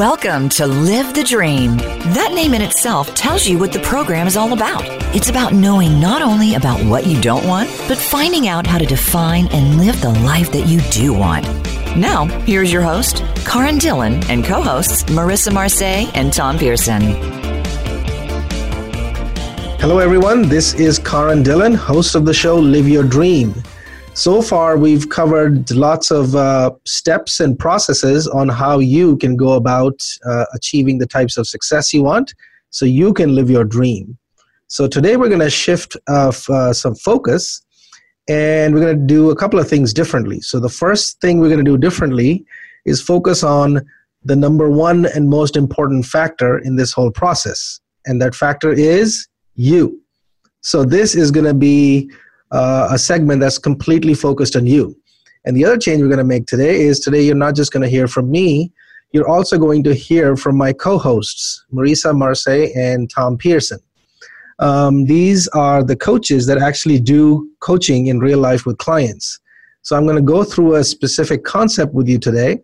Welcome to Live the Dream. That name in itself tells you what the program is all about. It's about knowing not only about what you don't want, but finding out how to define and live the life that you do want. Now, here's your host, Karan Dillon, and co hosts Marissa Marseille and Tom Pearson. Hello, everyone. This is Karan Dillon, host of the show Live Your Dream. So far, we've covered lots of uh, steps and processes on how you can go about uh, achieving the types of success you want so you can live your dream. So, today we're going to shift uh, some focus and we're going to do a couple of things differently. So, the first thing we're going to do differently is focus on the number one and most important factor in this whole process, and that factor is you. So, this is going to be uh, a segment that's completely focused on you. And the other change we're going to make today is today you're not just going to hear from me, you're also going to hear from my co hosts, Marissa Marseille and Tom Pearson. Um, these are the coaches that actually do coaching in real life with clients. So I'm going to go through a specific concept with you today,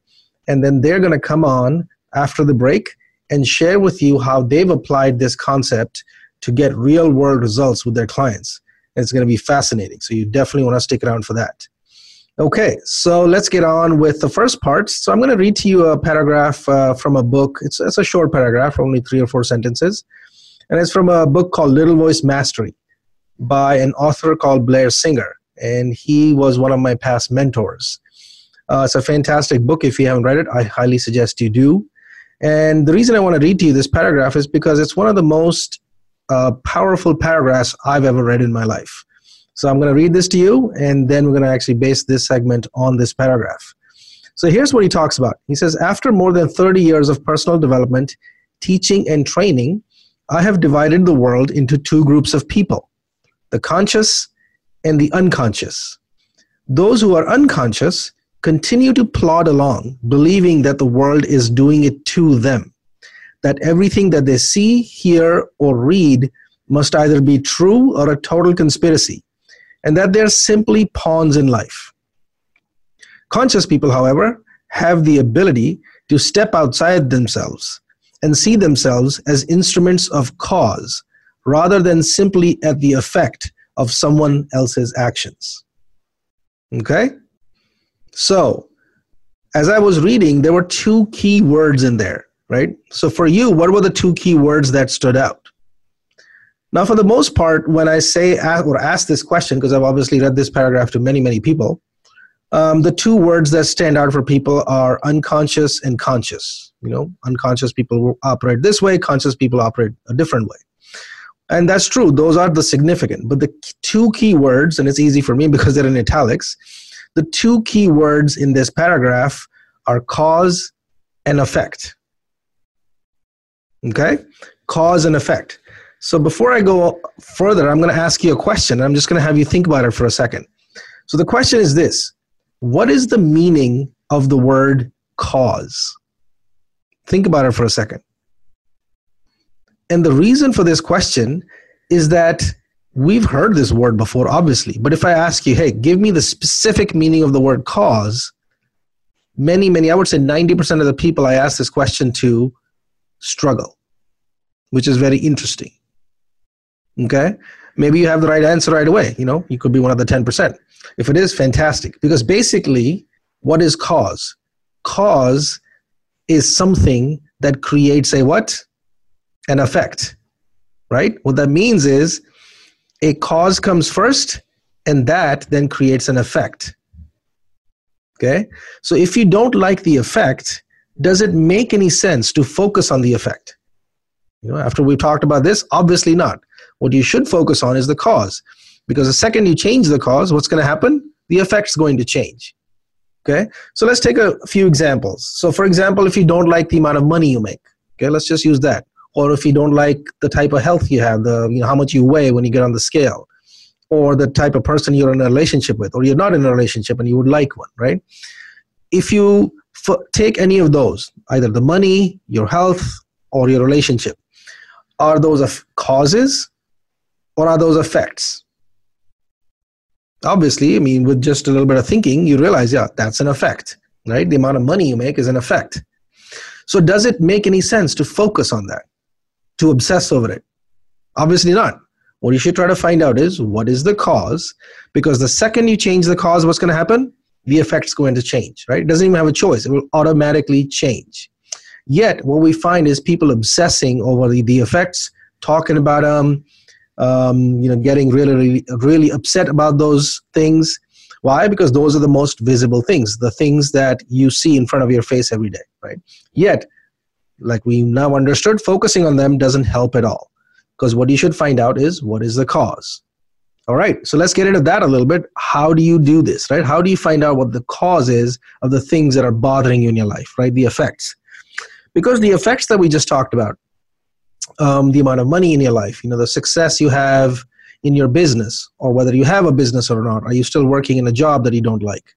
and then they're going to come on after the break and share with you how they've applied this concept to get real world results with their clients. It's going to be fascinating. So you definitely want to stick around for that. Okay, so let's get on with the first part. So I'm going to read to you a paragraph uh, from a book. It's, it's a short paragraph, only three or four sentences. And it's from a book called Little Voice Mastery by an author called Blair Singer. And he was one of my past mentors. Uh, it's a fantastic book. If you haven't read it, I highly suggest you do. And the reason I want to read to you this paragraph is because it's one of the most uh, powerful paragraphs I've ever read in my life. So I'm going to read this to you, and then we're going to actually base this segment on this paragraph. So here's what he talks about. He says, After more than 30 years of personal development, teaching, and training, I have divided the world into two groups of people the conscious and the unconscious. Those who are unconscious continue to plod along, believing that the world is doing it to them that everything that they see, hear, or read must either be true or a total conspiracy, and that they're simply pawns in life. Conscious people, however, have the ability to step outside themselves and see themselves as instruments of cause rather than simply at the effect of someone else's actions. Okay? So, as I was reading, there were two key words in there right? So for you, what were the two key words that stood out? Now, for the most part, when I say or ask this question, because I've obviously read this paragraph to many, many people, um, the two words that stand out for people are unconscious and conscious. You know, unconscious people operate this way, conscious people operate a different way. And that's true, those are the significant. But the two key words, and it's easy for me because they're in italics, the two key words in this paragraph are cause and effect. Okay? Cause and effect. So before I go further, I'm going to ask you a question. I'm just going to have you think about it for a second. So the question is this What is the meaning of the word cause? Think about it for a second. And the reason for this question is that we've heard this word before, obviously. But if I ask you, hey, give me the specific meaning of the word cause, many, many, I would say 90% of the people I ask this question to struggle, which is very interesting. Okay? Maybe you have the right answer right away. You know, you could be one of the 10%. If it is, fantastic. Because basically, what is cause? Cause is something that creates a what? An effect. Right? What that means is a cause comes first, and that then creates an effect. Okay? So if you don't like the effect, does it make any sense to focus on the effect? You know, after we've talked about this, obviously not. What you should focus on is the cause. Because the second you change the cause, what's going to happen? The effect's going to change. Okay? So let's take a few examples. So, for example, if you don't like the amount of money you make, okay, let's just use that. Or if you don't like the type of health you have, the you know how much you weigh when you get on the scale, or the type of person you're in a relationship with, or you're not in a relationship and you would like one, right? If you take any of those, either the money, your health, or your relationship. Are those causes or are those effects? Obviously, I mean, with just a little bit of thinking, you realize, yeah, that's an effect, right? The amount of money you make is an effect. So, does it make any sense to focus on that, to obsess over it? Obviously not. What you should try to find out is what is the cause, because the second you change the cause, what's going to happen? The effect's going to change, right? It doesn't even have a choice, it will automatically change. Yet, what we find is people obsessing over the, the effects, talking about them, um, you know, getting really, really, really upset about those things. Why? Because those are the most visible things, the things that you see in front of your face every day, right? Yet, like we now understood, focusing on them doesn't help at all. Because what you should find out is what is the cause. All right, so let's get into that a little bit. How do you do this, right? How do you find out what the cause is of the things that are bothering you in your life, right? The effects. Because the effects that we just talked about, um, the amount of money in your life, you know, the success you have in your business, or whether you have a business or not, are you still working in a job that you don't like?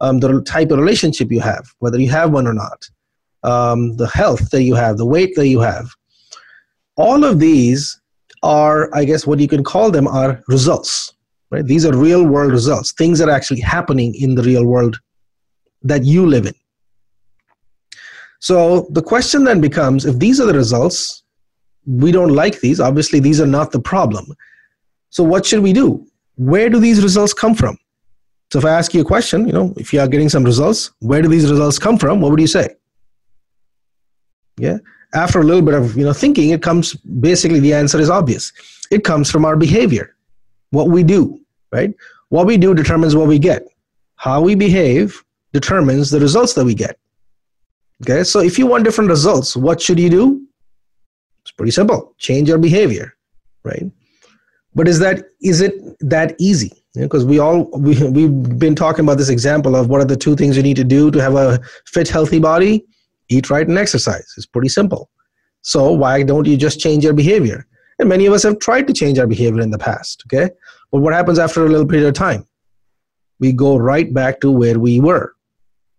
Um, the type of relationship you have, whether you have one or not, um, the health that you have, the weight that you have, all of these are i guess what you can call them are results right? These are real world results things that are actually happening in the real world that you live in so the question then becomes if these are the results we don't like these obviously these are not the problem. So what should we do? Where do these results come from? So if i ask you a question you know if you are getting some results where do these results come from? What would you say? Yeah. After a little bit of you know thinking it comes basically the answer is obvious. It comes from our behavior. What we do right? What we do determines what we get. How we behave determines the results that we get okay so if you want different results what should you do it's pretty simple change your behavior right but is that is it that easy because we all we, we've been talking about this example of what are the two things you need to do to have a fit healthy body eat right and exercise. It's pretty simple. So why don't you just change your behavior? And many of us have tried to change our behavior in the past, okay? But what happens after a little period of time? We go right back to where we were.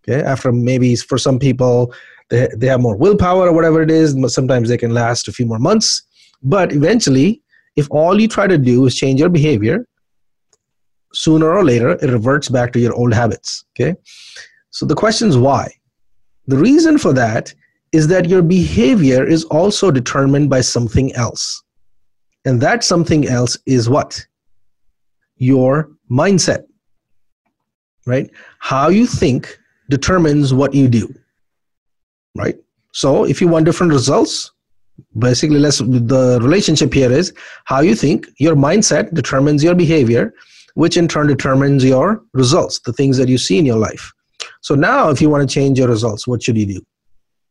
Okay? After maybe for some people they, they have more willpower or whatever it is, sometimes they can last a few more months. But eventually, if all you try to do is change your behavior, sooner or later it reverts back to your old habits. Okay? So the question is why? The reason for that is that your behavior is also determined by something else. And that something else is what? Your mindset. Right? How you think determines what you do. Right? So if you want different results, basically let's the relationship here is how you think, your mindset determines your behavior, which in turn determines your results, the things that you see in your life. So now, if you want to change your results, what should you do?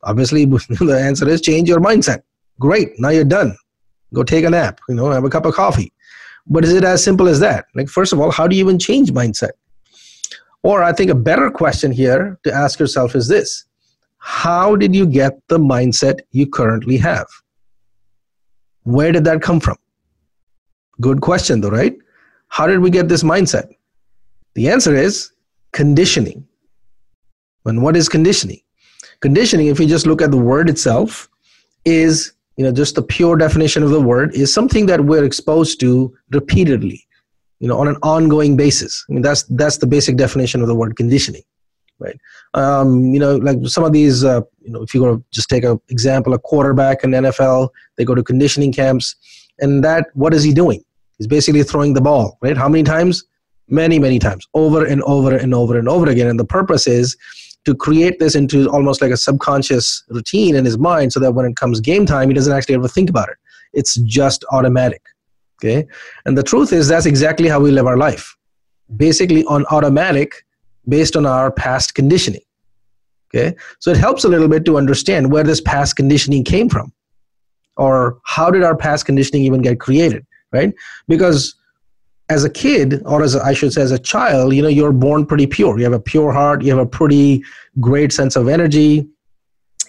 Obviously, the answer is change your mindset. Great, now you're done. Go take a nap, you know, have a cup of coffee. But is it as simple as that? Like, first of all, how do you even change mindset? Or I think a better question here to ask yourself is this How did you get the mindset you currently have? Where did that come from? Good question, though, right? How did we get this mindset? The answer is conditioning. And what is conditioning? Conditioning, if you just look at the word itself, is you know just the pure definition of the word is something that we're exposed to repeatedly, you know, on an ongoing basis. I mean that's that's the basic definition of the word conditioning, right? Um, you know, like some of these, uh, you know, if you go to just take an example, a quarterback in NFL, they go to conditioning camps, and that what is he doing? He's basically throwing the ball, right? How many times? Many, many times, over and over and over and over again. And the purpose is to create this into almost like a subconscious routine in his mind so that when it comes game time he doesn't actually ever think about it it's just automatic okay? And the truth is that's exactly how we live our life. Basically on automatic based on our past conditioning. Okay? So it helps a little bit to understand where this past conditioning came from. Or how did our past conditioning even get created right? Because as a kid or as a, I should say as a child you know you're born pretty pure. You have a pure heart. You have a pretty great sense of energy.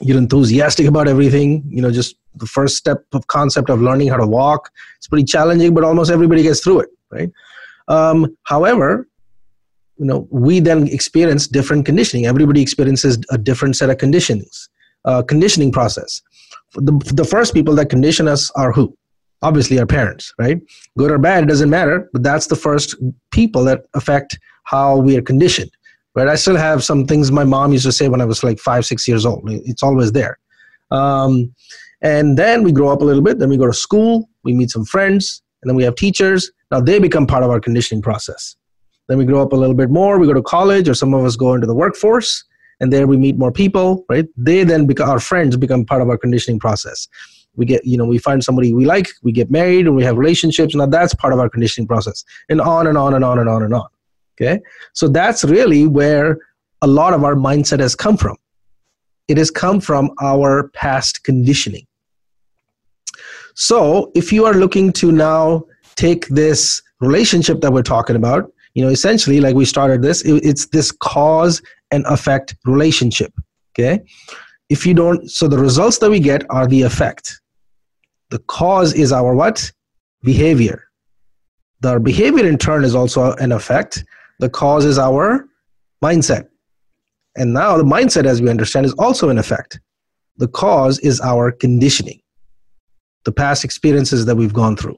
You're enthusiastic about everything. You know just the first step of concept of learning how to walk it's pretty challenging but almost everybody gets through it right um, however you know we then experience different conditioning everybody experiences a different set of conditionings uh, conditioning process the, the first people that condition us are who obviously our parents, right? Good or bad, it doesn't matter, but that's the first people that affect how we are conditioned, right? I still have some things my mom used to say when I was like five, six years old. It's always there. Um, and then we grow up a little bit. Then we go to school. We meet some friends, and then we have teachers. Now they become part of our conditioning process. Then we grow up a little bit more. We go to college, or some of us go into the workforce, and there we meet more people. Right? They then become our friends, become part of our conditioning process. We get, you know, we find somebody we like, we get married, and we have relationships. Now that's part of our conditioning process, and on and on and on and on and on. Okay, so that's really where a lot of our mindset has come from. It has come from our past conditioning. So if you are looking to now take this relationship that we're talking about, you know, essentially, like we started this, it's this cause and effect relationship. Okay. If you don't, so the results that we get are the effect. The cause is our what? Behavior. The behavior in turn is also an effect. The cause is our mindset. And now the mindset, as we understand, is also an effect. The cause is our conditioning, the past experiences that we've gone through.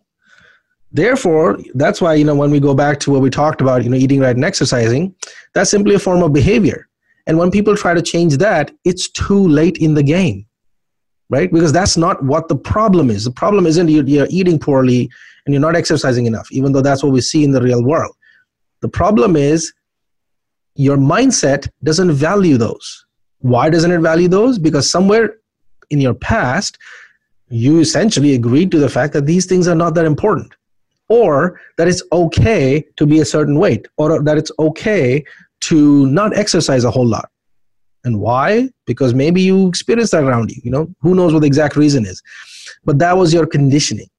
Therefore, that's why, you know, when we go back to what we talked about, you know, eating right and exercising, that's simply a form of behavior. And when people try to change that, it's too late in the game, right? Because that's not what the problem is. The problem isn't you're, eating poorly and you're not exercising enough, even though that's what we see in the real world. The problem is your mindset doesn't value those. Why doesn't it value those? Because somewhere in your past, you essentially agreed to the fact that these things are not that important, or that it's okay to be a certain weight, or that it's okay to not exercise a whole lot. And why? Because maybe you experienced that around you. You know, who knows what the exact reason is. But that was your conditioning.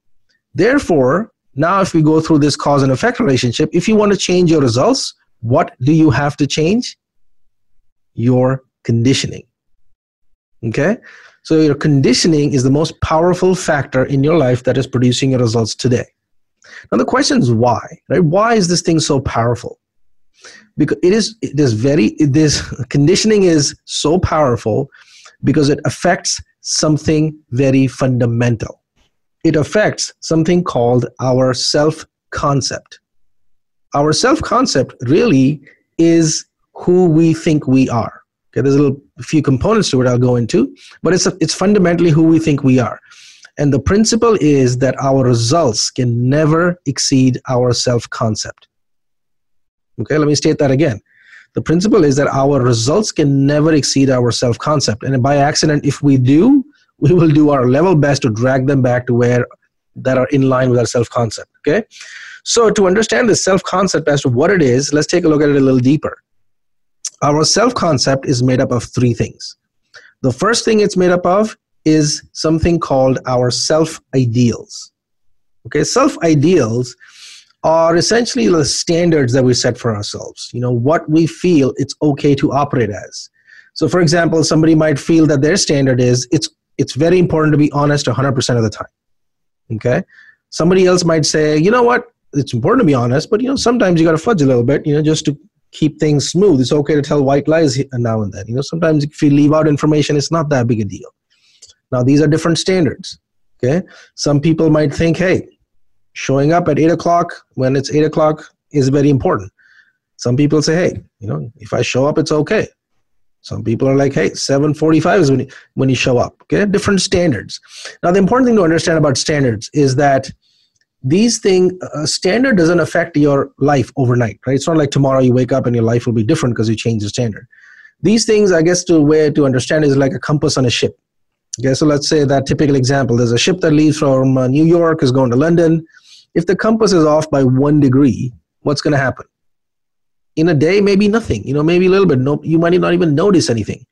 Therefore, now if we go through this cause and effect relationship, if you want to change your results, what do you have to change? Your conditioning. Okay? So, your conditioning is the most powerful factor in your life that is producing your results today. Now, the question is why, right? Why is this thing so powerful? Because it is, it is very, this conditioning is so powerful because it affects something very fundamental. It affects something called our self concept our self concept really is who we think we are. Okay, there's a little, few components to it I'll go into, but it's, a, it's fundamentally who we think we are. And the principle is that our results can never exceed our self concept. Okay, let me state that again. The principle is that our results can never exceed our self concept. And by accident, if we do, we will do our level best to drag them back to where that are in line with our self concept. Okay, so, to understand the self concept as to what it is, let's take a look at it a little deeper. Our self concept is made up of three things. The first thing it's made up of is something called our self ideals. Okay, self ideals are essentially the standards that we set for ourselves. You know, what we feel it's okay to operate as. So, for example, somebody might feel that their standard is it's it's very important to be honest 100% of the time. Okay, somebody else might say, you know what, it's important to be honest, but you know sometimes you got to fudge a little bit, you know, just to keep things smooth. It's okay to tell white lies now and then. You know, sometimes if you leave out information, it's not that big a deal. Now these are different standards. Okay, some people might think, hey, showing up at eight o'clock when it's eight o'clock is very important. Some people say, hey, you know, if I show up, it's okay. Some people are like, hey, 745 is when you, when you show up. Okay, different standards. Now, the important thing to understand about standards is that these things uh, standard doesn't affect your life overnight right? It's not like tomorrow you wake up and your life will be different because you change the standard. These things i guess to way to understand is like a compass on a ship. Okay so let's say that typical example. There's a ship that leaves from uh, new york is going to london. If the compass is off by one degree what's going to happen? In a day maybe nothing you know maybe a little bit no you might not even notice anything.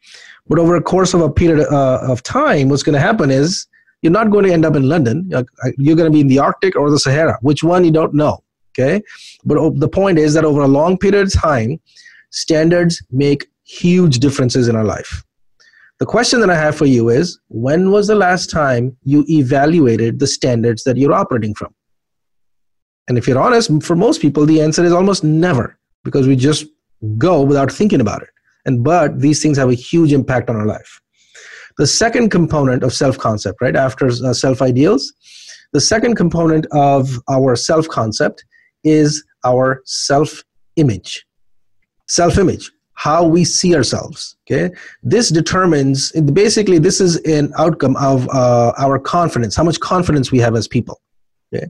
But over a course of a period uh, of time what's going to happen is you're not going to end up in London. You're going to be in the Arctic or the Sahara. Which one you don't know. Okay, but oh, the point is that over a long period of time, standards make huge differences in our life. The question that I have for you is when was the last time you evaluated the standards that you're operating from? And if you're honest, for most people, the answer is almost never because we just go without thinking about it. And but these things have a huge impact on our life. The second component of self concept, right, after uh, self ideals, the second component of our self concept is our self image. Self image. how we see ourselves. Okay, this determines basically this is an outcome of uh, our confidence, how much confidence we have as people. Okay,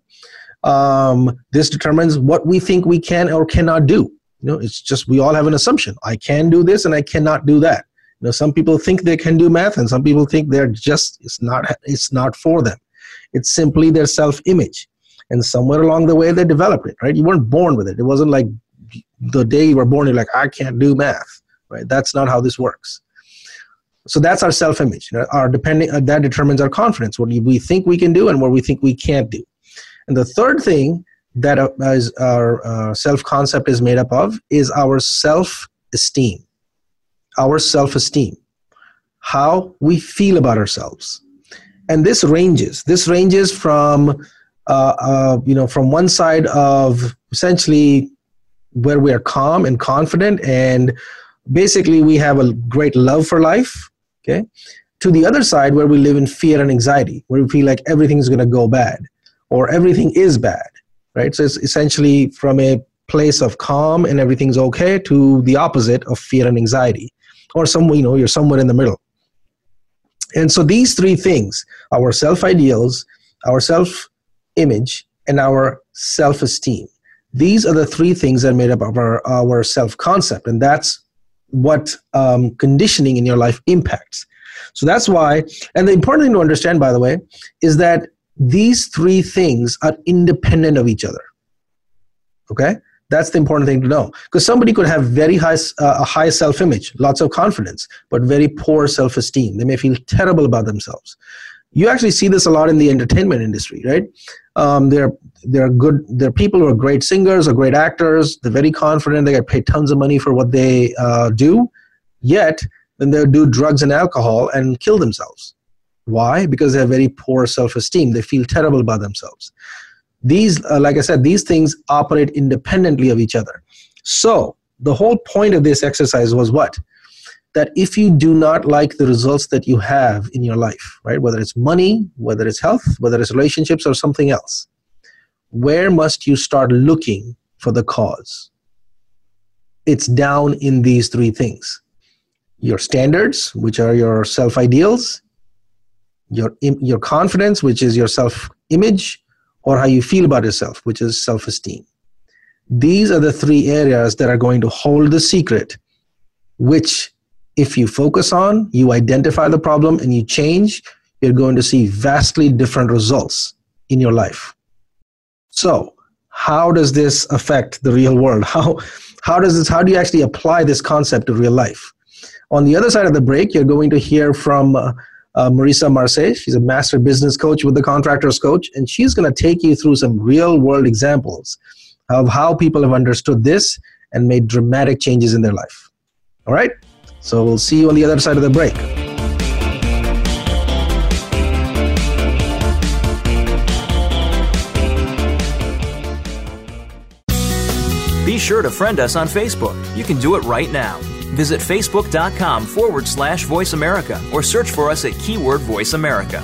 um, this determines what we think we can or cannot do. You know, it's just we all have an assumption. I can do this and I cannot do that. You know, some people think they can do math, and some people think they're just it's not it's not for them. It's simply their self-image, and somewhere along the way they developed it. Right? You weren't born with it. It wasn't like the day you were born, you're like, I can't do math, right? That's not how this works. So that's our self-image. Our depending uh, that determines our confidence, what we think we can do and what we think we can't do. And the third thing that uh, is our uh, self-concept is made up of is our self-esteem. Our self-esteem, how we feel about ourselves, and this ranges. This ranges from uh, uh, you know from one side of essentially where we are calm and confident and basically we have a great love for life okay to the other side where we live in fear and anxiety where we feel like everything's going to go bad or everything is bad right so it's essentially from a place of calm and everything's okay to the opposite of fear and anxiety or somewhere you know you're somewhere in the middle and so these three things our self ideals our self image and our self esteem these are the three things that made up of our, our self concept, and that's what um, conditioning in your life impacts. So that's why, and the important thing to understand, by the way, is that these three things are independent of each other. Okay? That's the important thing to know. Because somebody could have very high, uh, a high self image, lots of confidence, but very poor self esteem. They may feel terrible about themselves you actually see this a lot in the entertainment industry, right? Um, they're they're good. They're people who are great singers or great actors. They're very confident. They get paid tons of money for what they uh, do. Yet, then they do drugs and alcohol and kill themselves. Why? Because they have very poor self-esteem. They feel terrible about themselves. These, uh, like I said, these things operate independently of each other. So the whole point of this exercise was what? that if you do not like the results that you have in your life, right, whether it's money, whether it's health, whether it's relationships or something else, where must you start looking for the cause? It's down in these three things your standards, which are your self ideals, your, your confidence, which is your self image, or how you feel about yourself, which is self esteem. These are the three areas that are going to hold the secret, which if you focus on, you identify the problem, and you change, you're going to see vastly different results in your life. So, how does this affect the real world? How, how does this, how do you actually apply this concept to real life? On the other side of the break, you're going to hear from uh, uh, Marisa Marseille. She's a master business coach with the Contractors Coach, and she's going to take you through some real world examples of how people have understood this and made dramatic changes in their life. All right? So we'll see you on the other side of the break. Be sure to friend us on Facebook. You can do it right now. Visit facebook.com forward slash voice America or search for us at keyword voice America.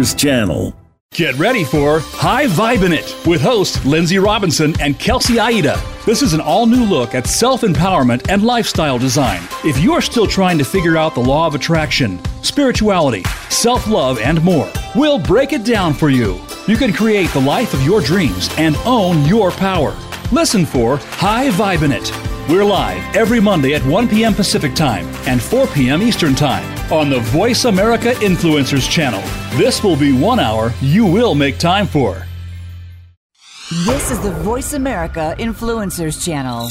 channel. Get ready for High Vibe It with host Lindsay Robinson and Kelsey Aida. This is an all new look at self empowerment and lifestyle design. If you are still trying to figure out the law of attraction, spirituality, self love, and more, we'll break it down for you. You can create the life of your dreams and own your power. Listen for High Vibe It. We're live every Monday at 1 p.m. Pacific Time and 4 p.m. Eastern Time on the Voice America Influencers channel. This will be one hour you will make time for. This is the Voice America Influencers channel.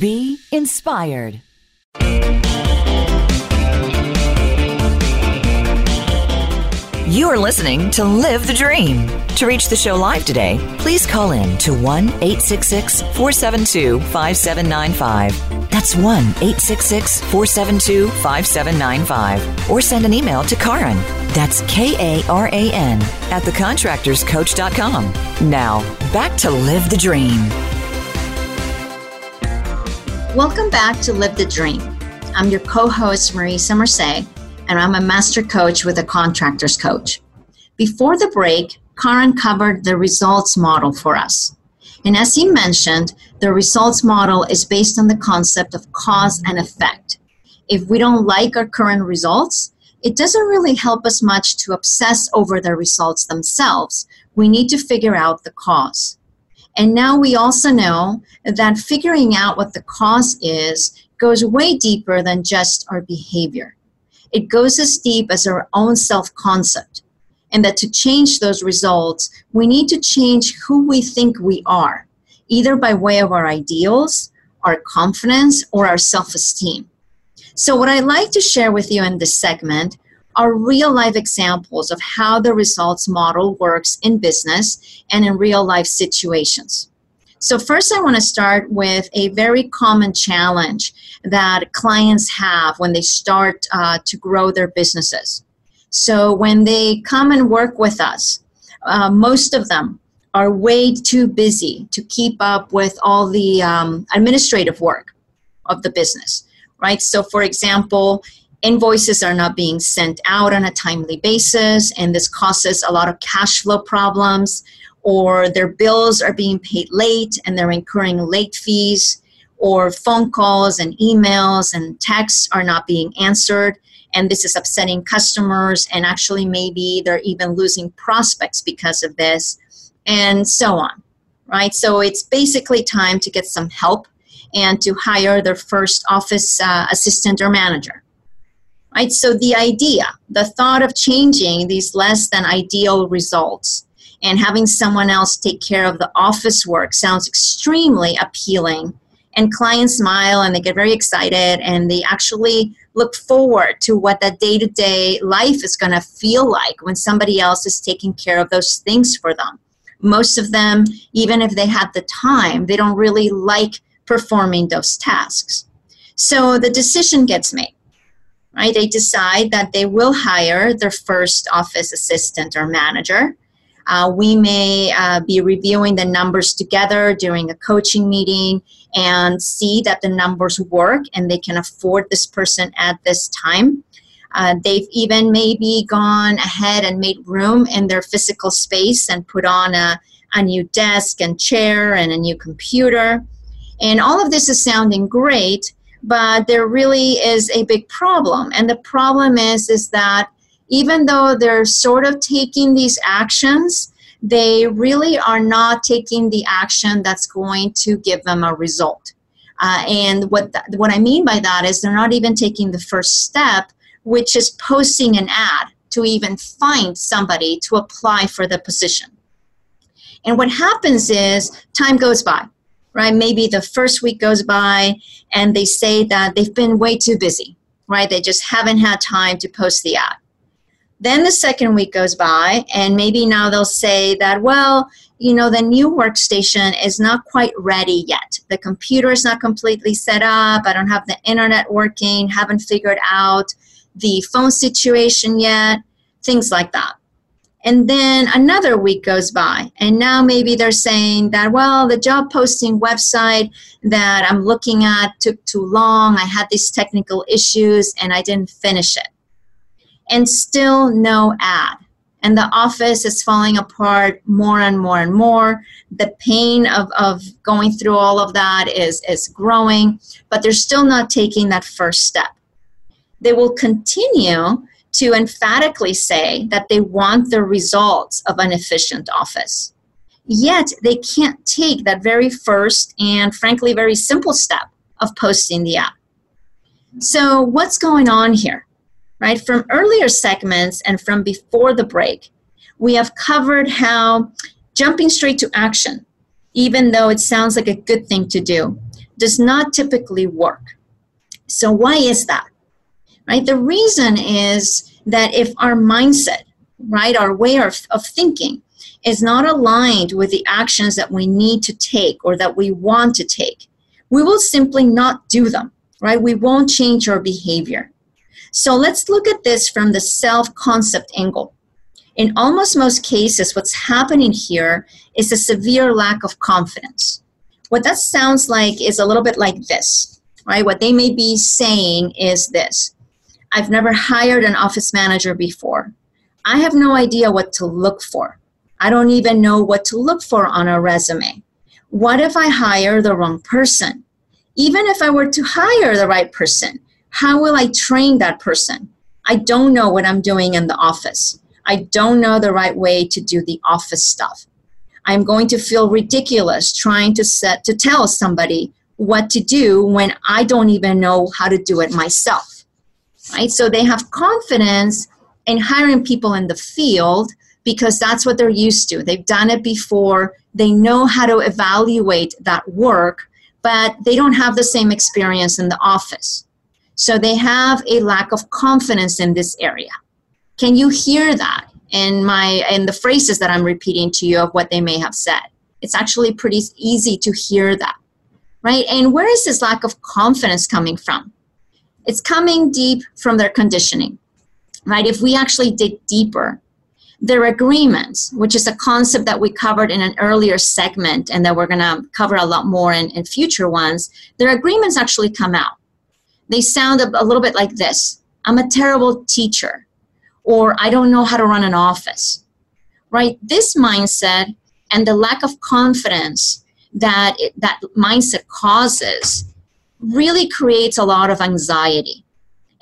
Be inspired. You are listening to Live the Dream. To reach the show live today, please call in to 1 866 472 5795. That's 1 866 472 5795. Or send an email to Karan. That's K A R A N at thecontractorscoach.com. Now, back to Live the Dream. Welcome back to Live the Dream. I'm your co host, Marie Merced, and I'm a master coach with a contractor's coach. Before the break, Karan covered the results model for us. And as he mentioned, the results model is based on the concept of cause and effect. If we don't like our current results, it doesn't really help us much to obsess over the results themselves. We need to figure out the cause. And now we also know that figuring out what the cause is goes way deeper than just our behavior. It goes as deep as our own self concept and that to change those results, we need to change who we think we are, either by way of our ideals, our confidence, or our self esteem. So, what I'd like to share with you in this segment are real life examples of how the results model works in business and in real life situations. So, first, I want to start with a very common challenge that clients have when they start uh, to grow their businesses. So when they come and work with us, uh, most of them are way too busy to keep up with all the um, administrative work of the business, right? So, for example, invoices are not being sent out on a timely basis, and this causes a lot of cash flow problems, or their bills are being paid late and they're incurring late fees, or phone calls and emails and texts are not being answered and this is upsetting customers and actually maybe they're even losing prospects because of this and so on right? So it's basically time to get some help and to hire their first office uh, assistant or manager right? So the idea the thought of changing these less than ideal results and having someone else take care of the office work sounds extremely appealing and clients smile and they get very excited and they actually look forward to what that day to day life is going to feel like when somebody else is taking care of those things for them. Most of them, even if they have the time, they don't really like performing those tasks. So the decision gets made, right? They decide that they will hire their first office assistant or manager. Uh, we may uh, be reviewing the numbers together during a coaching meeting and see that the numbers work and they can afford this person at this time. Uh, they've even maybe gone ahead and made room in their physical space and put on a, a new desk and chair and a new computer. And all of this is sounding great, but there really is a big problem. And the problem is, is that even though they're sort of taking these actions, they really are not taking the action that's going to give them a result. Uh, and what th- what I mean by that is they're not even taking the first step, which is posting an ad to even find somebody to apply for the position. And what happens is time goes by, right? Maybe the first week goes by and they say that they've been way too busy, right? They just haven't had time to post the ad. Then the second week goes by, and maybe now they'll say that, well, you know, the new workstation is not quite ready yet. The computer is not completely set up. I don't have the internet working, haven't figured out the phone situation yet, things like that. And then another week goes by, and now maybe they're saying that, well, the job posting website that I'm looking at took too long. I had these technical issues and I didn't finish it and still no ad. And the office is falling apart more and more and more. The pain of, of going through all of that is, is growing, but they're still not taking that first step. They will continue to emphatically say that they want the results of an efficient office. Yet they can't take that very first and frankly very simple step of posting the app. So, what's going on here? Right? From earlier segments and from before the break, we have covered how jumping straight to action, even though it sounds like a good thing to do, does not typically work. So, why is that? Right? The reason is that if our mindset, right, our way of, of thinking, is not aligned with the actions that we need to take or that we want to take, we will simply not do them, right? We won't change our behavior. So let's look at this from the self concept angle. In almost most cases, what's happening here is a severe lack of confidence. What that sounds like is a little bit like this, right? What they may be saying is this I've never hired an office manager before. I have no idea what to look for. I don't even know what to look for on a resume. What if I hire the wrong person? Even if I were to hire the right person, how will I train that person? I don't know what I'm doing in the office. I don't know the right way to do the office stuff. I'm going to feel ridiculous trying to set to tell somebody what to do when I don't even know how to do it myself. Right? So they have confidence in hiring people in the field because that's what they're used to. They've done it before. They know how to evaluate that work, but they don't have the same experience in the office. So they have a lack of confidence in this area. Can you hear that in my in the phrases that I'm repeating to you of what they may have said? It's actually pretty easy to hear that. Right? And where is this lack of confidence coming from? It's coming deep from their conditioning. Right? If we actually dig deeper, their agreements, which is a concept that we covered in an earlier segment and that we're going to cover a lot more in, in future ones, their agreements actually come out. They sound a, a little bit like this I'm a terrible teacher, or I don't know how to run an office. Right? This mindset and the lack of confidence that it, that mindset causes really creates a lot of anxiety.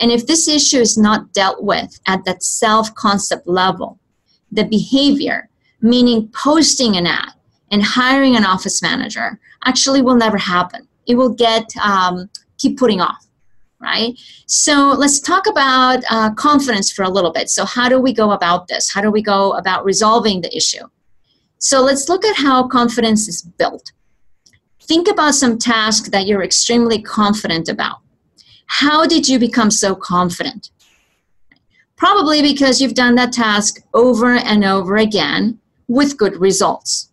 And if this issue is not dealt with at that self concept level, the behavior, meaning posting an ad and hiring an office manager, actually will never happen. It will get um, keep putting off, right? So let's talk about uh, confidence for a little bit. So how do we go about this? How do we go about resolving the issue? So let's look at how confidence is built. Think about some task that you're extremely confident about. How did you become so confident? Probably because you've done that task over and over again with good results.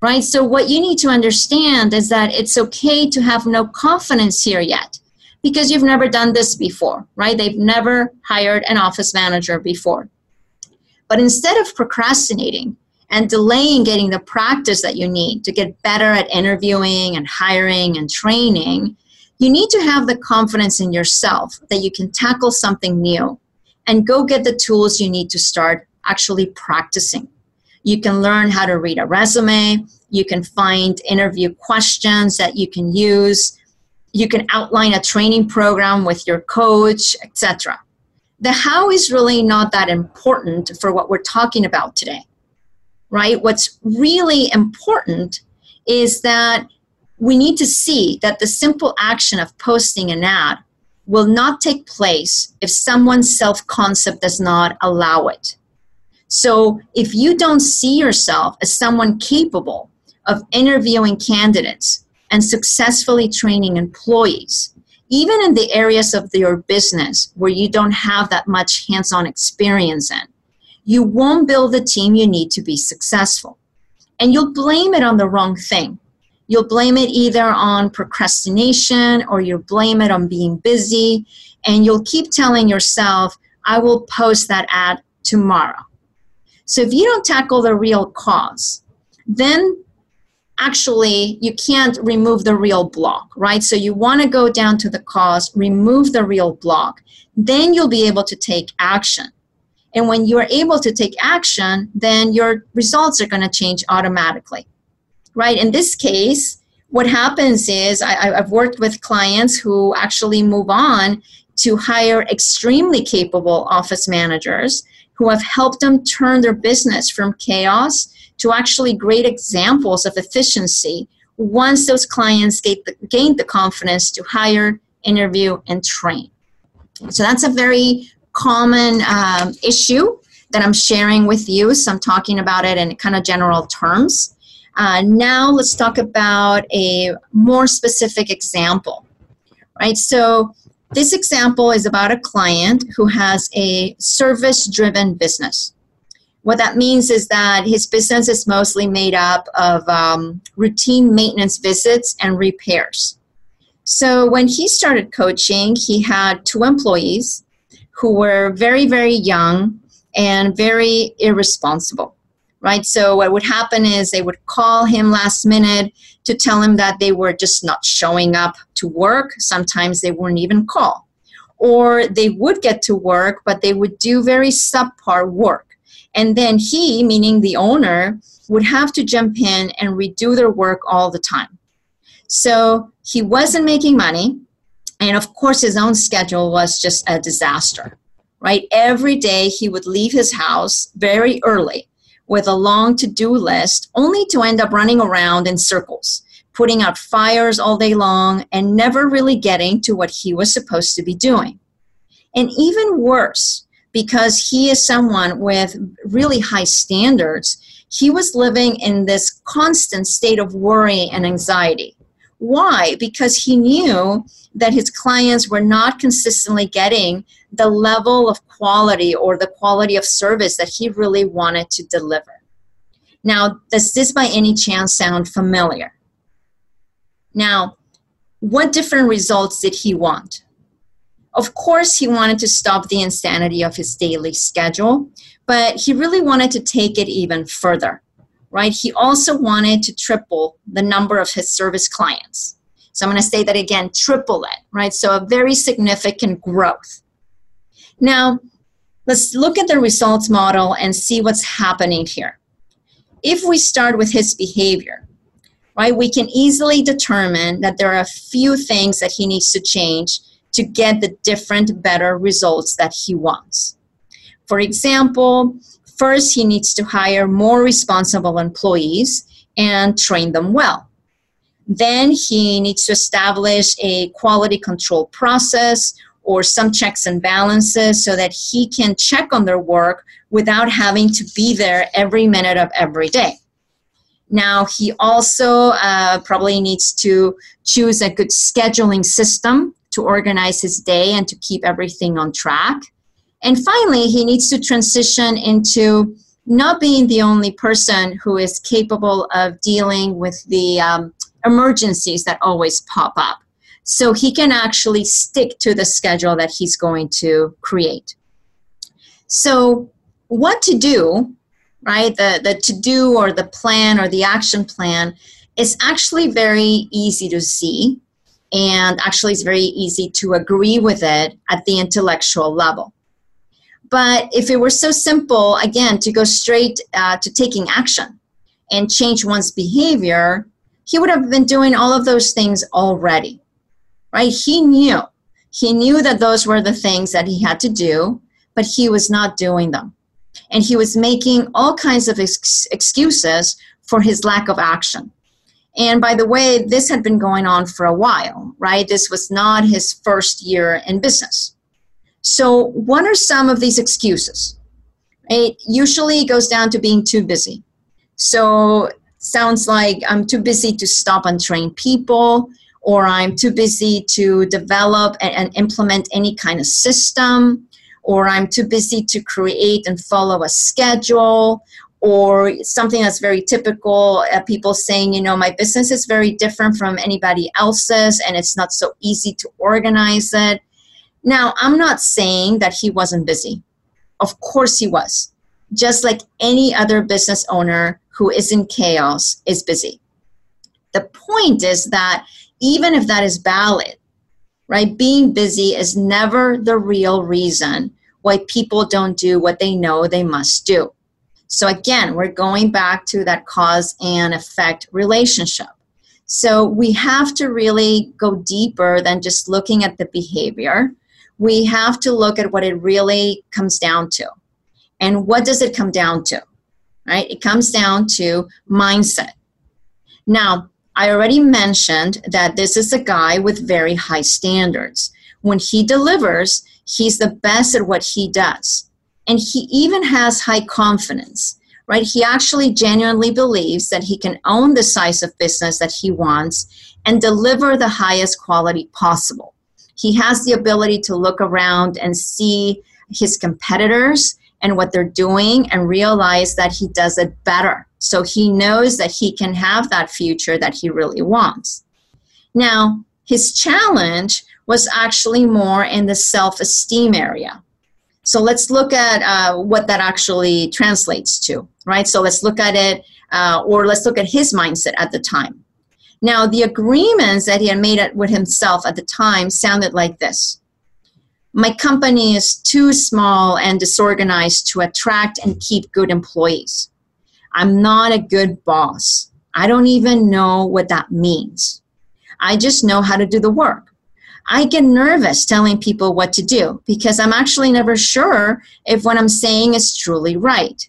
Right? So, what you need to understand is that it's okay to have no confidence here yet because you've never done this before, right? They've never hired an office manager before. But instead of procrastinating and delaying getting the practice that you need to get better at interviewing and hiring and training, you need to have the confidence in yourself that you can tackle something new and go get the tools you need to start actually practicing. You can learn how to read a resume, you can find interview questions that you can use, you can outline a training program with your coach, etc. The how is really not that important for what we're talking about today. Right? What's really important is that we need to see that the simple action of posting an ad will not take place if someone's self concept does not allow it. So, if you don't see yourself as someone capable of interviewing candidates and successfully training employees, even in the areas of your business where you don't have that much hands on experience in, you won't build the team you need to be successful. And you'll blame it on the wrong thing. You'll blame it either on procrastination or you'll blame it on being busy. And you'll keep telling yourself, I will post that ad tomorrow. So if you don't tackle the real cause, then actually you can't remove the real block, right? So you want to go down to the cause, remove the real block, then you'll be able to take action. And when you are able to take action, then your results are going to change automatically right? In this case, what happens is I, have worked with clients who actually move on to hire extremely capable office managers who have helped them turn their business from chaos to actually great examples of efficiency once those clients gained the, gained the confidence to hire, interview, and train. So that's a very common um, issue that I'm sharing with you. So I'm talking about it in kind of general terms. Uh, now let's talk about a more specific example, right? So this example is about a client who has a service-driven business. What that means is that his business is mostly made up of um, routine maintenance visits and repairs. So when he started coaching, he had two employees who were very, very young and very irresponsible, right? So what would happen is they would call him last minute to tell him that they were just not showing up to work. Sometimes they wouldn't even call. Or they would get to work, but they would do very subpar work. And then he, meaning the owner, would have to jump in and redo their work all the time. So he wasn't making money. And of course, his own schedule was just a disaster, right? Every day he would leave his house very early with a long to do list, only to end up running around in circles, putting out fires all day long, and never really getting to what he was supposed to be doing. And even worse, because he is someone with really high standards, he was living in this constant state of worry and anxiety. Why? Because he knew that his clients were not consistently getting the level of quality or the quality of service that he really wanted to deliver. Now, does this by any chance sound familiar? Now, what different results did he want? Of course, he wanted to stop the insanity of his daily schedule, but he really wanted to take it even further right? He also wanted to triple the number of his service clients. So I'm going to say that again triple it, right? So a very significant growth. Now, let's look at the results model and see what's happening here. If we start with his behavior, right, we can easily determine that there are a few things that he needs to change to get the different, better results that he wants. For example, First, he needs to hire more responsible employees and train them well. Then he needs to establish a quality control process or some checks and balances so that he can check on their work without having to be there every minute of every day. Now, he also uh, probably needs to choose a good scheduling system to organize his day and to keep everything on track. And finally, he needs to transition into not being the only person who is capable of dealing with the um, emergencies that always pop up. So he can actually stick to the schedule that he's going to create. So, what to do, right? The, the to do or the plan or the action plan is actually very easy to see. And actually, it's very easy to agree with it at the intellectual level. But if it were so simple, again, to go straight uh, to taking action and change one's behavior, he would have been doing all of those things already, right? He knew. He knew that those were the things that he had to do, but he was not doing them. And he was making all kinds of ex- excuses for his lack of action. And by the way, this had been going on for a while, right? This was not his first year in business. So, what are some of these excuses? It usually goes down to being too busy. So, sounds like I'm too busy to stop and train people, or I'm too busy to develop and, implement any kind of system, or I'm too busy to create and follow a schedule, or something that's very typical uh, people saying you know my business is very different from anybody else's and it's not so easy to organize it now, I'm not saying that he wasn't busy. Of course he was. Just like any other business owner who is in chaos is busy. The point is that even if that is valid, right, being busy is never the real reason why people don't do what they know they must do. So again, we're going back to that cause and effect relationship. So we have to really go deeper than just looking at the behavior we have to look at what it really comes down to. And what does it come down to? Right? It comes down to mindset. Now, I already mentioned that this is a guy with very high standards. When he delivers, he's the best at what he does. And he even has high confidence, right? He actually genuinely believes that he can own the size of business that he wants and deliver the highest quality possible he has the ability to look around and see his competitors and what they're doing and realize that he does it better. So he knows that he can have that future that he really wants. Now, His challenge was actually more in the self esteem area. So let's look at uh, what that actually translates to, right? So let's look at it, uh, or let's look at his mindset at the time. Now, the agreements that he had made with himself at the time sounded like this My company is too small and disorganized to attract and keep good employees. I'm not a good boss. I don't even know what that means. I just know how to do the work. I get nervous telling people what to do because I'm actually never sure if what I'm saying is truly right.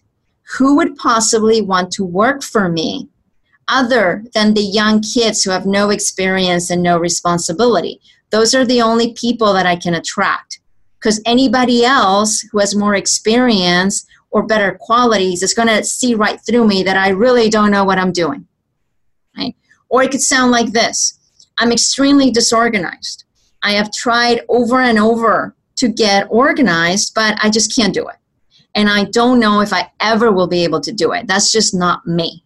Who would possibly want to work for me other than the young kids who have no experience and no responsibility? Those are the only people that I can attract because anybody else who has more experience or better qualities is going to see right through me that I really don't know what I'm doing. Right? Or it could sound like this I'm extremely disorganized. I have tried over and over to get organized, but I just can't do it. And I don't know if I ever will be able to do it. That's just not me.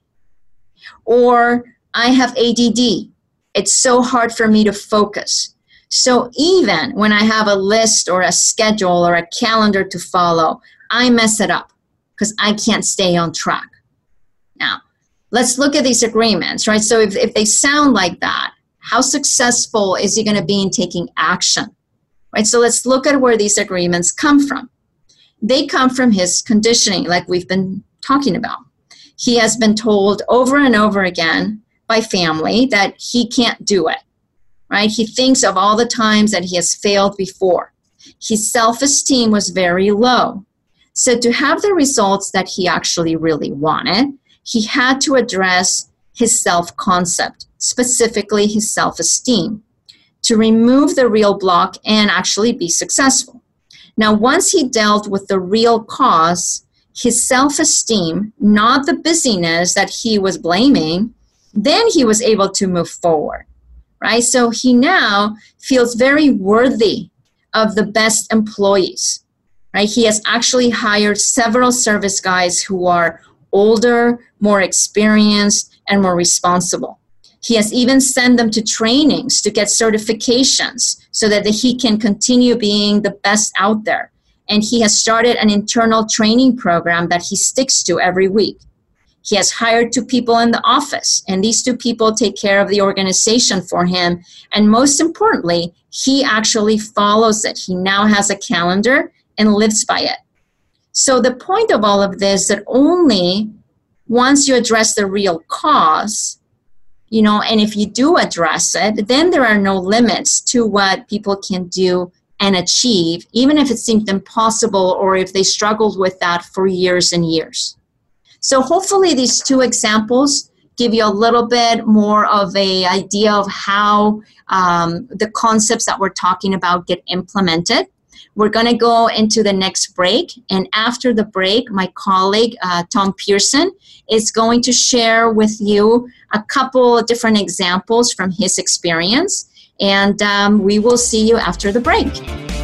Or I have ADD. It's so hard for me to focus. So even when I have a list or a schedule or a calendar to follow, I mess it up because I can't stay on track. Now, let's look at these agreements, right? So if, if they sound like that, how successful is he going to be in taking action? Right? So let's look at where these agreements come from. They come from his conditioning, like we've been talking about. He has been told over and over again by family that he can't do it. Right? He thinks of all the times that he has failed before. His self esteem was very low. So, to have the results that he actually really wanted, he had to address his self concept, specifically his self esteem, to remove the real block and actually be successful. Now, once he dealt with the real cause, his self esteem, not the busyness that he was blaming, then he was able to move forward, right? So he now feels very worthy of the best employees, right? He has actually hired several service guys who are older, more experienced, and more responsible. He has even sent them to trainings to get certifications so that he can continue being the best out there. And he has started an internal training program that he sticks to every week. He has hired two people in the office, and these two people take care of the organization for him. And most importantly, he actually follows it. He now has a calendar and lives by it. So the point of all of this is that only once you address the real cause, you know, and if you do address it, then there are no limits to what people can do and achieve, even if it seemed impossible or if they struggled with that for years and years. So hopefully these two examples give you a little bit more of a idea of how um, the concepts that we're talking about get implemented. We're going to go into the next break. And after the break, my colleague, uh, Tom Pearson, is going to share with you a couple of different examples from his experience. And um, we will see you after the break.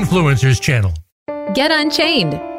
Influencers channel. Get Unchained.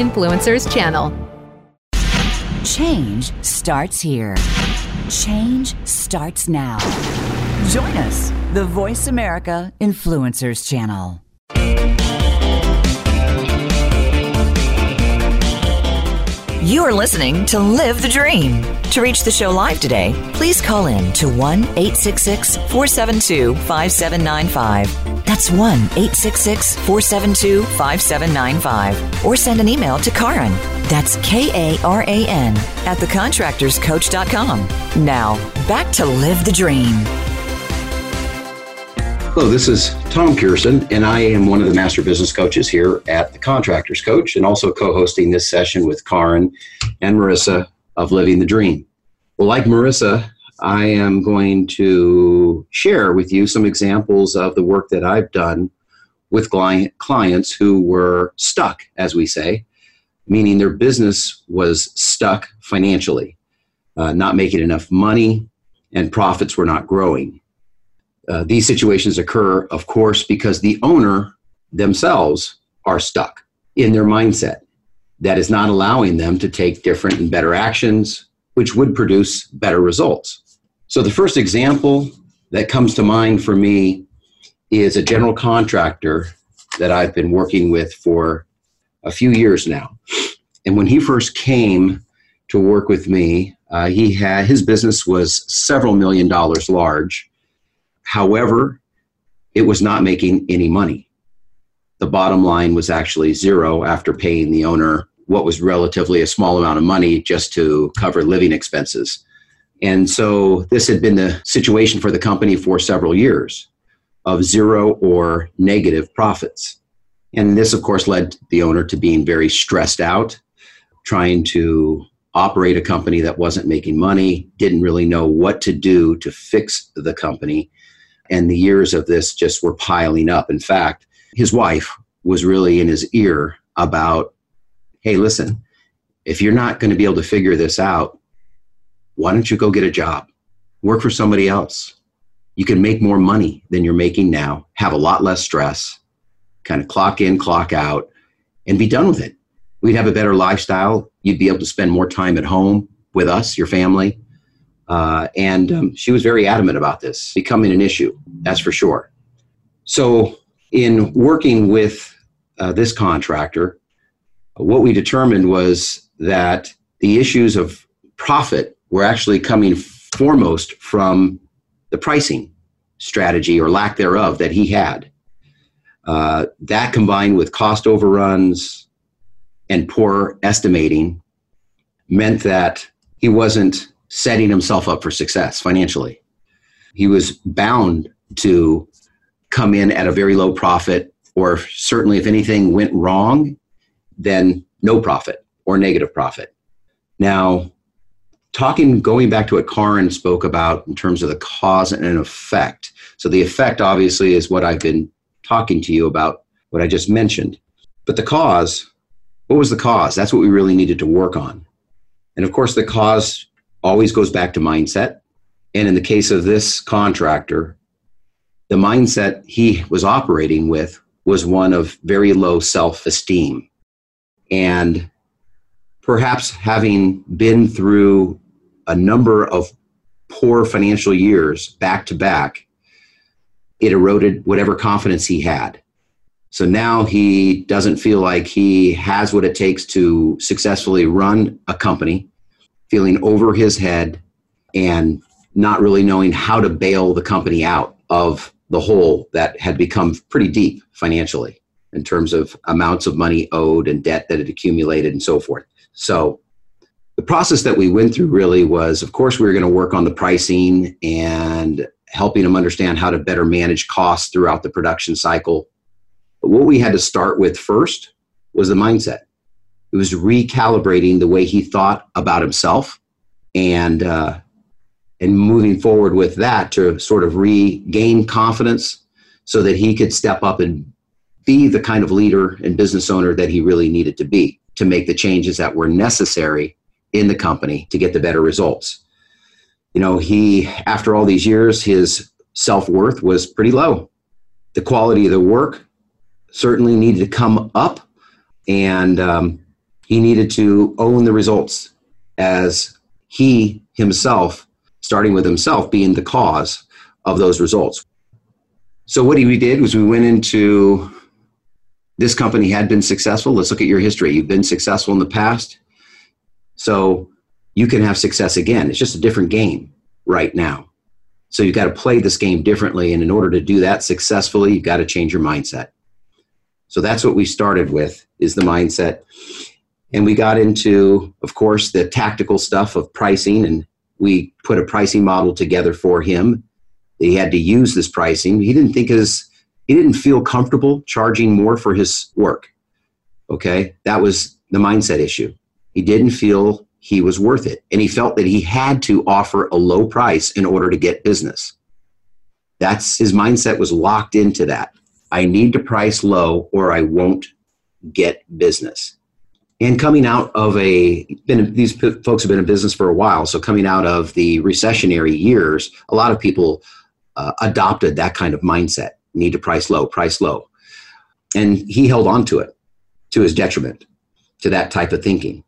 Influencers channel. Change starts here. Change starts now. Join us, the Voice America Influencers Channel. You are listening to Live the Dream. To reach the show live today, please call in to 1 866 472 5795. That's 1 866 472 5795. Or send an email to Karan. That's K A R A N at thecontractorscoach.com. Now, back to Live the Dream. Hello, this is Tom Pearson, and I am one of the master business coaches here at the Contractors Coach, and also co hosting this session with Karan and Marissa of Living the Dream. Well, like Marissa, I am going to share with you some examples of the work that I've done with clients who were stuck, as we say, meaning their business was stuck financially, uh, not making enough money, and profits were not growing. Uh, these situations occur, of course, because the owner themselves are stuck in their mindset that is not allowing them to take different and better actions, which would produce better results. So, the first example that comes to mind for me is a general contractor that I've been working with for a few years now. And when he first came to work with me, uh, he had his business was several million dollars large However, it was not making any money. The bottom line was actually zero after paying the owner what was relatively a small amount of money just to cover living expenses. And so this had been the situation for the company for several years of zero or negative profits. And this, of course, led the owner to being very stressed out, trying to operate a company that wasn't making money, didn't really know what to do to fix the company, and the years of this just were piling up. In fact, his wife was really in his ear about, hey, listen, if you're not going to be able to figure this out, why don't you go get a job? Work for somebody else. You can make more money than you're making now, have a lot less stress, kind of clock in, clock out, and be done with it. We'd have a better lifestyle. You'd be able to spend more time at home with us, your family. Uh, and um, she was very adamant about this becoming an issue, that's for sure. So, in working with uh, this contractor, what we determined was that the issues of profit were actually coming foremost from the pricing strategy or lack thereof that he had. Uh, that combined with cost overruns and poor estimating meant that he wasn't setting himself up for success financially. He was bound to come in at a very low profit, or certainly if anything went wrong, then no profit or negative profit. Now, talking, going back to what Karan spoke about in terms of the cause and effect. So, the effect obviously is what I've been talking to you about, what I just mentioned. But the cause, what was the cause? That's what we really needed to work on. And of course, the cause always goes back to mindset. And in the case of this contractor, the mindset he was operating with was one of very low self esteem. And perhaps having been through a number of poor financial years back to back, it eroded whatever confidence he had. So now he doesn't feel like he has what it takes to successfully run a company feeling over his head and not really knowing how to bail the company out of the hole that had become pretty deep financially in terms of amounts of money owed and debt that had accumulated and so forth. So the process that we went through really was of course we were going to work on the pricing and helping them understand how to better manage costs throughout the production cycle. But what we had to start with first was the mindset. It was recalibrating the way he thought about himself and uh, and moving forward with that to sort of regain confidence so that he could step up and be the kind of leader and business owner that he really needed to be to make the changes that were necessary in the company to get the better results. You know, he, after all these years, his self worth was pretty low. The quality of the work certainly needed to come up. And um, he needed to own the results as he himself starting with himself being the cause of those results. So what we did was we went into this company had been successful. Let's look at your history. You've been successful in the past. So you can have success again. It's just a different game right now. So you've got to play this game differently. And in order to do that successfully, you've got to change your mindset. So that's what we started with is the mindset. And we got into, of course, the tactical stuff of pricing and we put a pricing model together for him. He had to use this pricing. He didn't think his he didn't feel comfortable charging more for his work. Okay? That was the mindset issue. He didn't feel he was worth it. And he felt that he had to offer a low price in order to get business. That's his mindset was locked into that. I need to price low or I won't get business. And coming out of a, been, these folks have been in business for a while, so coming out of the recessionary years, a lot of people uh, adopted that kind of mindset need to price low, price low. And he held on to it to his detriment, to that type of thinking.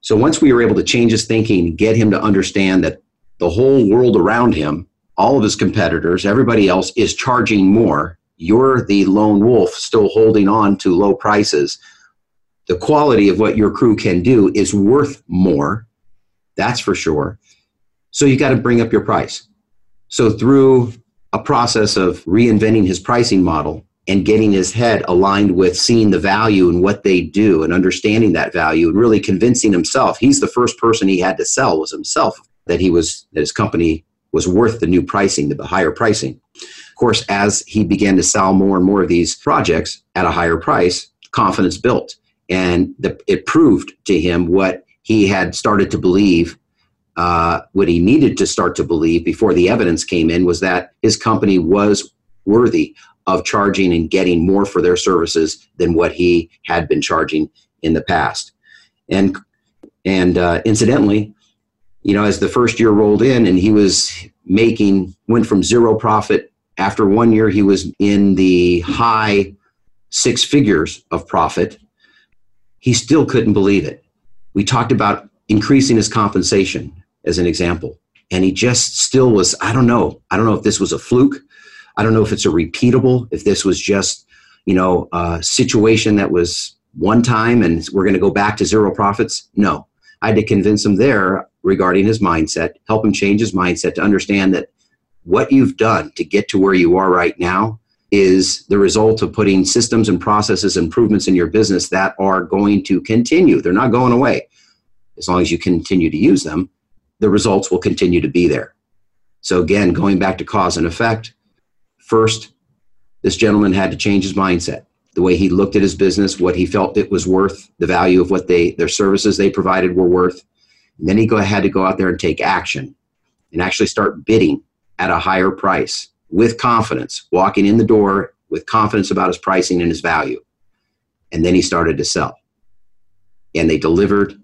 So once we were able to change his thinking, get him to understand that the whole world around him, all of his competitors, everybody else is charging more. You're the lone wolf still holding on to low prices. The quality of what your crew can do is worth more. That's for sure. So you got to bring up your price. So through a process of reinventing his pricing model, and getting his head aligned with seeing the value and what they do and understanding that value and really convincing himself. He's the first person he had to sell was himself that he was that his company was worth the new pricing the higher pricing. Of course as he began to sell more and more of these projects at a higher price confidence built. And the, it proved to him what he had started to believe uh, what he needed to start to believe before the evidence came in was that his company was worthy of charging and getting more for their services than what he had been charging in the past. And and uh, incidentally, you know, as the first year rolled in and he was making went from zero profit after one year he was in the high six figures of profit. He still couldn't believe it. We talked about increasing his compensation as an example. And he just still was, I don't know. I don't know if this was a fluke. I don't know if it's a repeatable, if this was just, you know, a situation that was one time and we're going to go back to zero profits. No. I had to convince him there regarding his mindset, help him change his mindset to understand that what you've done to get to where you are right now is the result of putting systems and processes improvements in your business that are going to continue. They're not going away as long as you continue to use them. The results will continue to be there. So again, going back to cause and effect, First, this gentleman had to change his mindset, the way he looked at his business, what he felt it was worth, the value of what they their services they provided were worth. And then he go, had to go out there and take action and actually start bidding at a higher price with confidence, walking in the door with confidence about his pricing and his value. And then he started to sell. And they delivered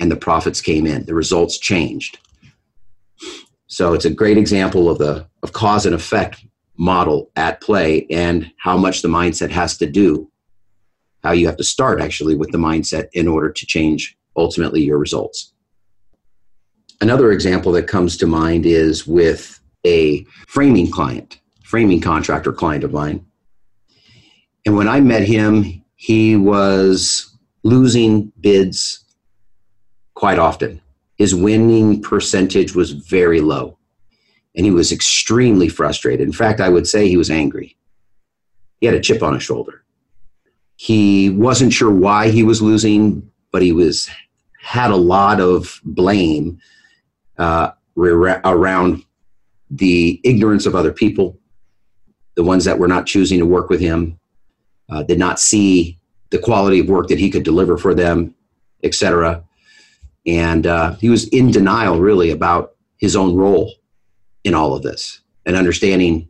and the profits came in. The results changed. So it's a great example of the of cause and effect model at play and how much the mindset has to do, how you have to start actually with the mindset in order to change ultimately your results. Another example that comes to mind is with a framing client, framing contractor client of mine. And when I met him, he was losing bids quite often. His winning percentage was very low and he was extremely frustrated. In fact, I would say he was angry. He had a chip on his shoulder. He wasn't sure why he was losing, but he was had a lot of blame uh, around the ignorance of other people, the ones that were not choosing to work with him, uh, did not see the quality of work that he could deliver for them, etc. And uh, he was in denial, really, about his own role in all of this and understanding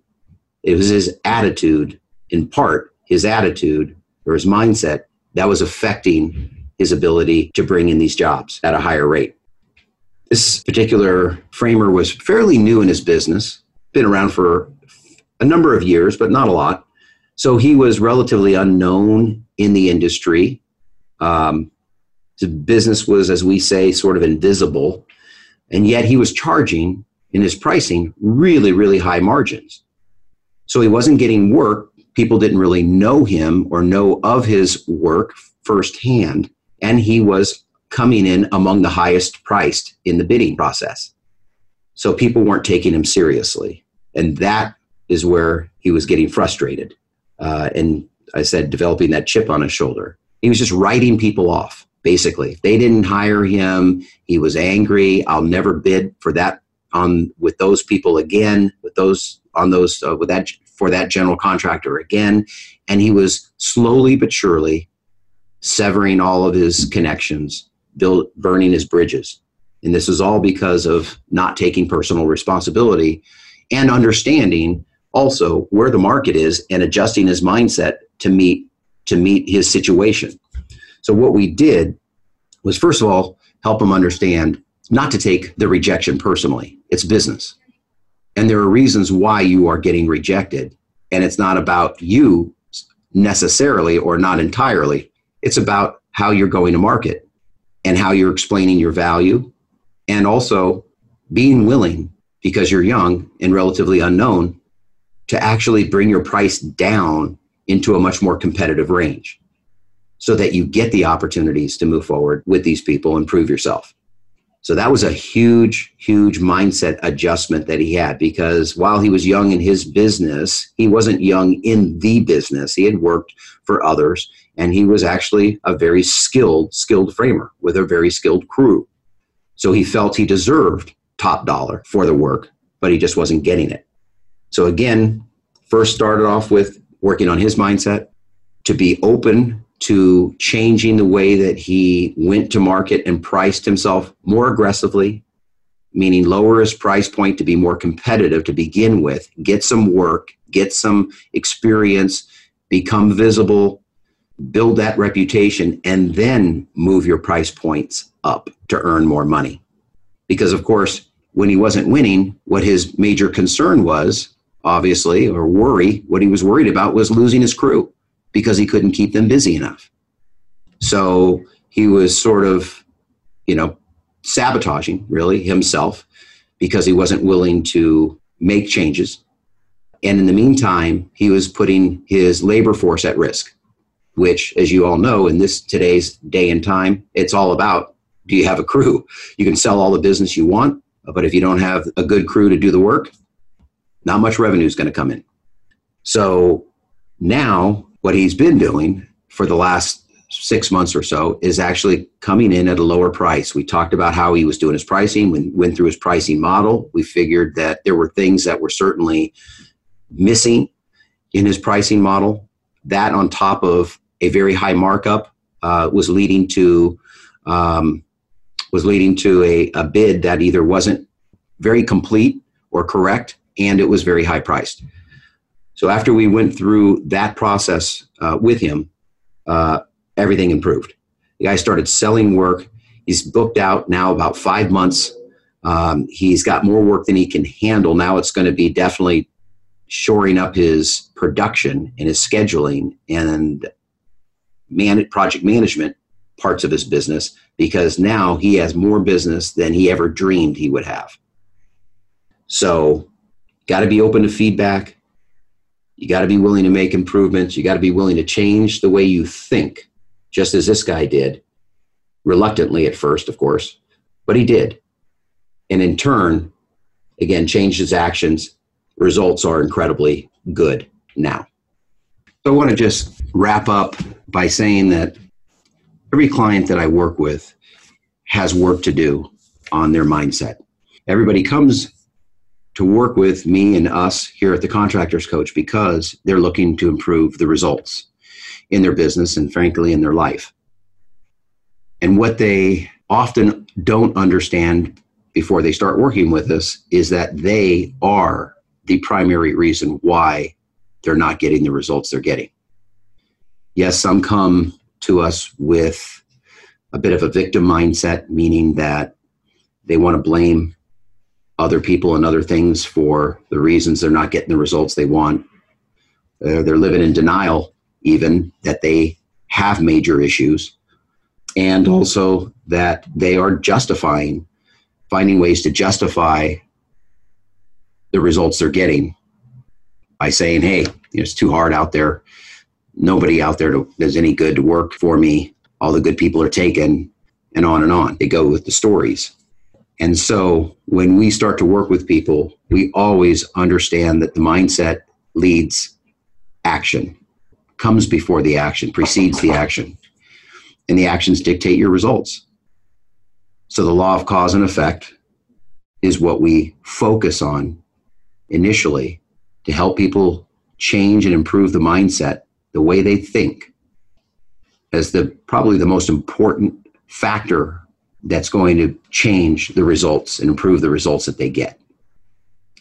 it was his attitude, in part, his attitude or his mindset that was affecting his ability to bring in these jobs at a higher rate. This particular framer was fairly new in his business, been around for a number of years, but not a lot. So he was relatively unknown in the industry. Um, business was, as we say, sort of invisible. And yet he was charging in his pricing really, really high margins. So he wasn't getting work. People didn't really know him or know of his work firsthand. And he was coming in among the highest priced in the bidding process. So people weren't taking him seriously. And that is where he was getting frustrated. Uh, and I said, developing that chip on his shoulder. He was just writing people off, basically. They didn't hire him. He was angry. I'll never bid for that on with those people again, with those on those uh, with that for that general contractor again. And he was slowly but surely severing all of his connections, build, burning his bridges. And this is all because of not taking personal responsibility and understanding also where the market is and adjusting his mindset to meet to meet his situation. So what we did was first of all help him understand not to take the rejection personally. It's business. And there are reasons why you are getting rejected. And it's not about you necessarily or not entirely. It's about how you're going to market and how you're explaining your value and also being willing because you're young and relatively unknown to actually bring your price down into a much more competitive range so that you get the opportunities to move forward with these people and prove yourself. So that was a huge, huge mindset adjustment that he had because while he was young in his business, he wasn't young in the business. He had worked for others and he was actually a very skilled, skilled framer with a very skilled crew. So he felt he deserved top dollar for the work, but he just wasn't getting it. So again, first started off with working on his mindset to be open to changing the way that he went to market and priced himself more aggressively, meaning lower his price point to be more competitive to begin with, get some work, get some experience, become visible, build that reputation, and then move your price points up to earn more money. Because, of course, when he wasn't winning, what his major concern was, obviously, or worry, what he was worried about was losing his crew because he couldn't keep them busy enough. So he was sort of, you know, sabotaging really himself because he wasn't willing to make changes. And in the meantime, he was putting his labor force at risk, which, as you all know, in this today's day and time, it's all about do you have a crew? You can sell all the business you want, but if you don't have a good crew to do the work, not much revenue is going to come in. So now, what he's been doing for the last six months or so is actually coming in at a lower price. We talked about how he was doing his pricing, we went through his pricing model. We figured that there were things that were certainly missing in his pricing model. That, on top of a very high markup, uh, was leading to um, was leading to a, a bid that either wasn't very complete or correct, and it was very high priced. So after we went through that process uh, with him, uh, everything improved. The guy started selling work. He's booked out now about five months. Um, he's got more work than he can handle. Now it's going to be definitely shoring up his production and his scheduling and man- project management parts of his business because now he has more business than he ever dreamed he would have. So, got to be open to feedback. You got to be willing to make improvements. You got to be willing to change the way you think, just as this guy did, reluctantly at first, of course, but he did. And in turn, again, changed his actions. Results are incredibly good now. So I want to just wrap up by saying that every client that I work with has work to do on their mindset. Everybody comes to work with me and us here at the Contractors Coach because they're looking to improve the results in their business and, frankly, in their life. And what they often don't understand before they start working with us is that they are the primary reason why they're not getting the results they're getting. Yes, some come to us with a bit of a victim mindset, meaning that they want to blame other people and other things for the reasons they're not getting the results they want. Uh, they're living in denial, even that they have major issues, and also that they are justifying, finding ways to justify the results they're getting by saying, hey, it's too hard out there. Nobody out there does any good to work for me. All the good people are taken, and on and on. They go with the stories. And so when we start to work with people, we always understand that the mindset leads action, comes before the action, precedes the action. And the actions dictate your results. So the law of cause and effect is what we focus on initially to help people change and improve the mindset, the way they think, as the probably the most important factor that's going to change the results and improve the results that they get.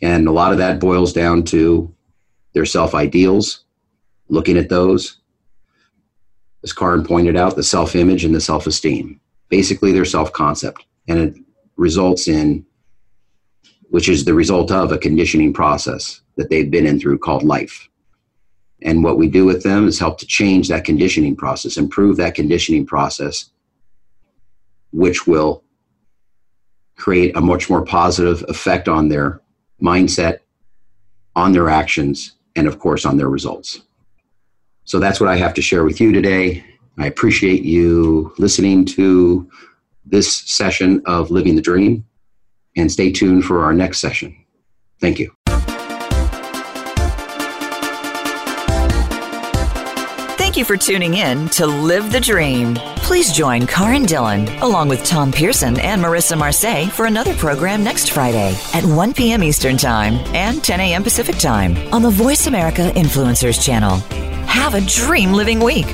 And a lot of that boils down to their self ideals, looking at those. As Karan pointed out, the self image and the self esteem, basically their self concept. And it results in, which is the result of a conditioning process that they've been in through called life. And what we do with them is help to change that conditioning process, improve that conditioning process, which will create a much more positive effect on their mindset, on their actions, and of course on their results. So that's what I have to share with you today. I appreciate you listening to this session of Living the Dream and stay tuned for our next session. Thank you. Thank you for tuning in to Live the Dream. Please join Karan Dillon along with Tom Pearson and Marissa Marseille for another program next Friday at 1 p.m. Eastern Time and 10 a.m. Pacific Time on the Voice America Influencers channel. Have a dream living week.